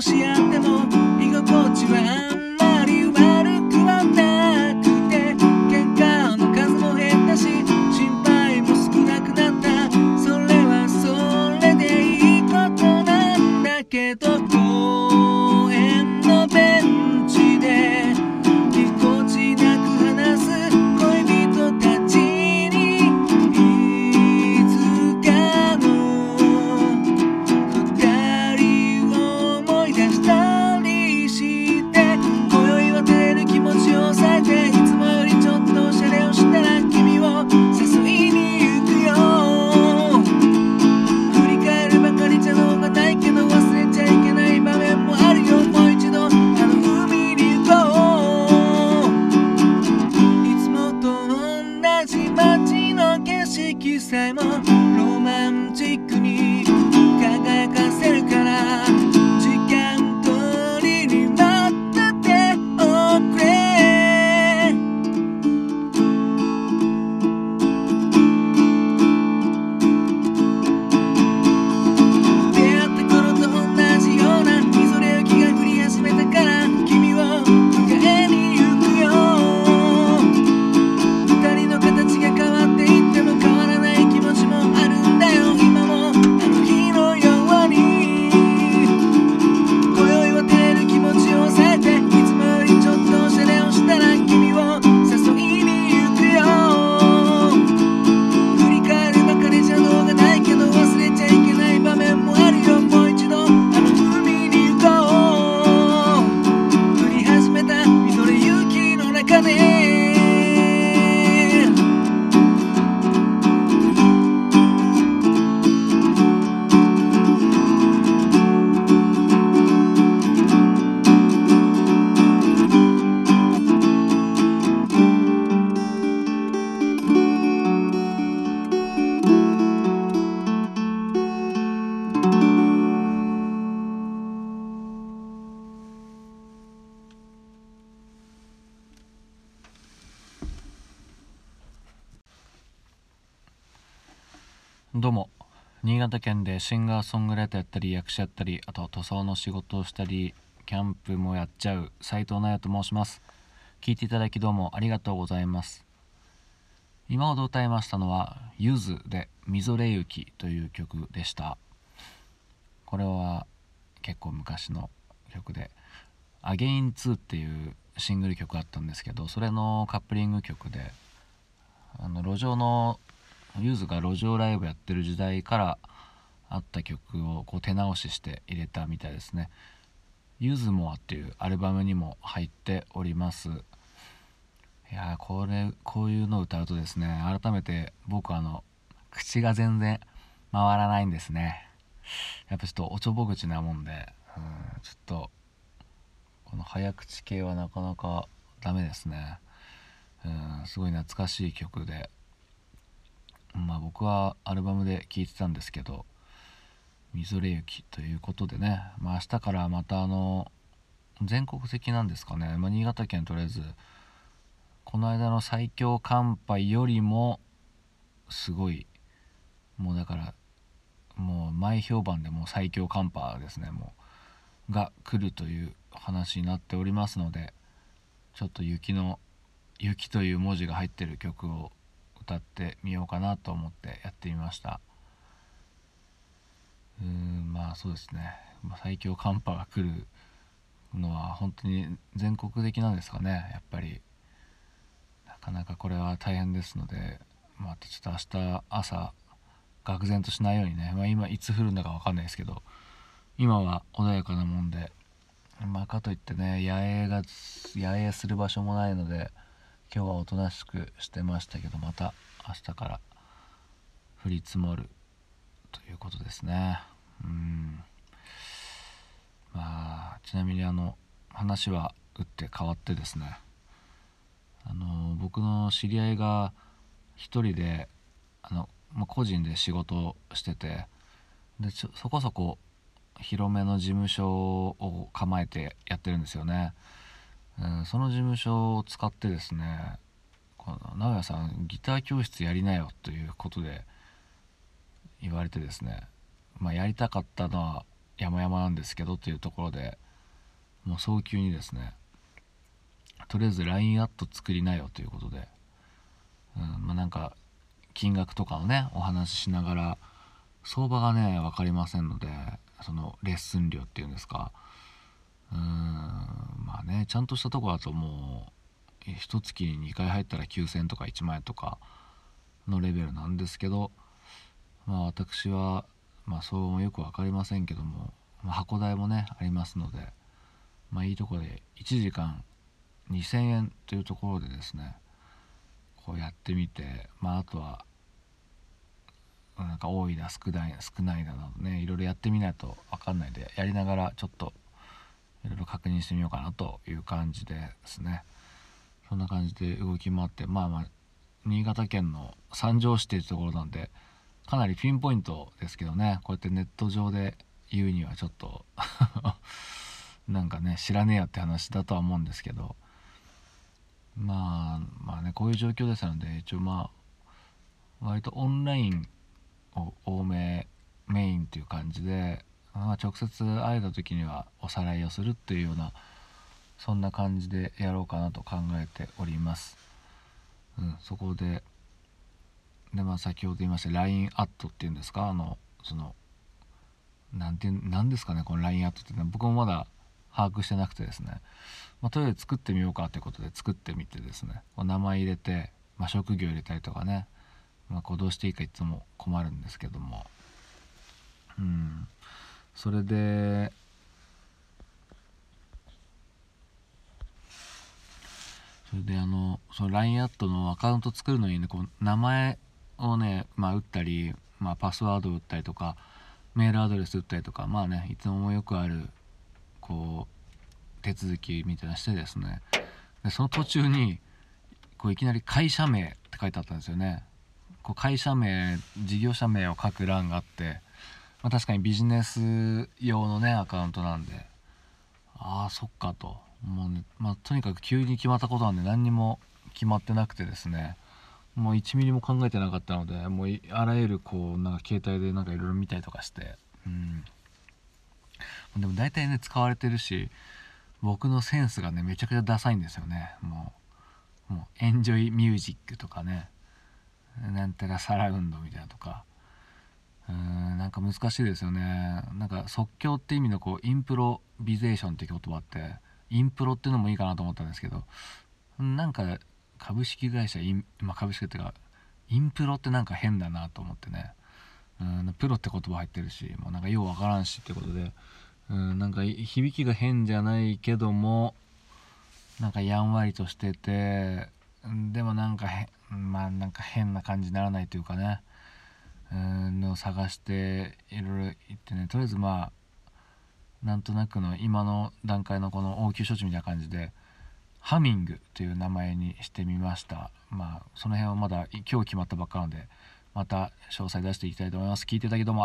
し合っても居心地は潟県でシンガーソングライターやったり役者やったりあと塗装の仕事をしたりキャンプもやっちゃう斉藤奈也と申します。聞いていただきどうもありがとうございます。今ほど歌いましたのは「ゆず」で「みぞれ雪」という曲でした。これは結構昔の曲で「アゲイン2」っていうシングル曲あったんですけどそれのカップリング曲であの路上のゆずが路上ライブやってる時代からあった曲をこう手直しして入れたみたいですね。ゆずモアっていうアルバムにも入っております。いやこれこういうのを歌うとですね改めて僕あの口が全然回らないんですね。やっぱちょっとおちょぼ口なもんで、うん、ちょっとこの早口系はなかなかダメですね。うん、すごい懐かしい曲で。まあ僕はアルバムで聴いてたんですけど「みぞれ雪」ということでね、まあ、明日からまたあの全国的なんですかね、まあ、新潟県とりあえずこの間の最強寒波よりもすごいもうだからもう前評判でもう最強寒波ですね。もうが来るという話になっておりますのでちょっと雪の「雪」という文字が入ってる曲を歌ってみようかなと思ってやってみました。うんまあそうですね、まあ、最強寒波が来るのは本当に全国的なんですかね。やっぱり。なかなかこれは大変ですので。またちょっと明日朝愕然としないようにね、まあ、今いつ降るんだか分かんないですけど。今は穏やかなもんで。まあかといってね野営が野営する場所もないので今日はおとなしくしてましたけどまた明日から降り積もるということですね。うん。まあちなみにあの話は打って変わってですね。あの僕の知り合いが一人であの、まあ、個人で仕事をしててでそこそこ広めの事務所を構えてやってるんですよね。うん、その事務所を使ってですねこの直哉さんギター教室やりなよということで言われてですね。まあやりたかったのは山々なんですけどというところでもう早急にですねとりあえず LINE アット作りなよということで、うんまあ、なんか金額とかをねお話ししながら相場がね分かりませんのでそのレッスン料っていうんですかうーんまあねちゃんとしたとこだともう一月に2回入ったら9,000とか1万円とかのレベルなんですけどまあ私はまあそうもよく分かりませんけども、まあ、箱代もねありますのでまあいいとこで1時間2,000円というところでですねこうやってみてまああとはなんか多いだ少ない少ないだなどねいろいろやってみないと分かんないでやりながらちょっといろいろ確認してみようかなという感じですね。そんな感じで動き回ってまあまあ新潟県の三条市っていうところなんでかなりピンポイントですけどねこうやってネット上で言うにはちょっと なんかね知らねえよって話だとは思うんですけどまあまあねこういう状況ですので一応まあ割とオンラインを多めメインっていう感じで、まあ、直接会えた時にはおさらいをするっていうようなそんな感じでやろうかなと考えております。うん、そこでで、まあ、先ほど言いました LINE アットっていうんですかあのそのなんてなんですかねこの LINE アットって、ね、僕もまだ把握してなくてですね、まあ、とりあえず作ってみようかということで作ってみてですねお名前入れて、まあ、職業入れたりとかね、まあ、こうどうしていいかいつも困るんですけども。うん。それでそれであのその LINE アットのアカウント作るのにねこう名前をね、まあ、打ったり、まあ、パスワードを打ったりとかメールアドレス打ったりとかまあねいつもよくあるこう手続きみたいなしてですね。でその途中にこういきなり会社名って書いてあったんですよね。こう会社名事業者名を書く欄があって、まあ、確かにビジネス用のねアカウントなんでああそっかと。もうね、まあ、とにかく急に決まったことなんで何にも決まってなくてですね。もう1ミリも考えてなかったのでもうあらゆるこうなんか携帯でなんかいろいろ見たりとかして。うん。でも大体ね使われてるし僕のセンスがねめちゃくちゃダサいんですよね。もうもうエンジョイミュージックとかね。なんたらサラウンドみたいなとか。うんなんか難しいですよね。なんか即興って意味のこうインプロビゼーションって言葉ってインプロっていうのもいいかなと思ったんですけどなんか株式会社イン、まあ、株式っていうかインプロってなんか変だなと思ってね。うんプロって言葉入ってるしもうなんかようわからんしってことで。うんなんか響きが変じゃないけどもなんかやんわりとしててでもなんかへまあなんか変な感じにならないというかね。うんのを探していろいろ言ってね。とりあえずまあなんとなくの今の段階のこの応急処置みたいな感じでハミングという名前にしてみました。まあその辺はまだ今日決まったばっかなんでまた詳細出していきたいと思います。聞いていただきどうも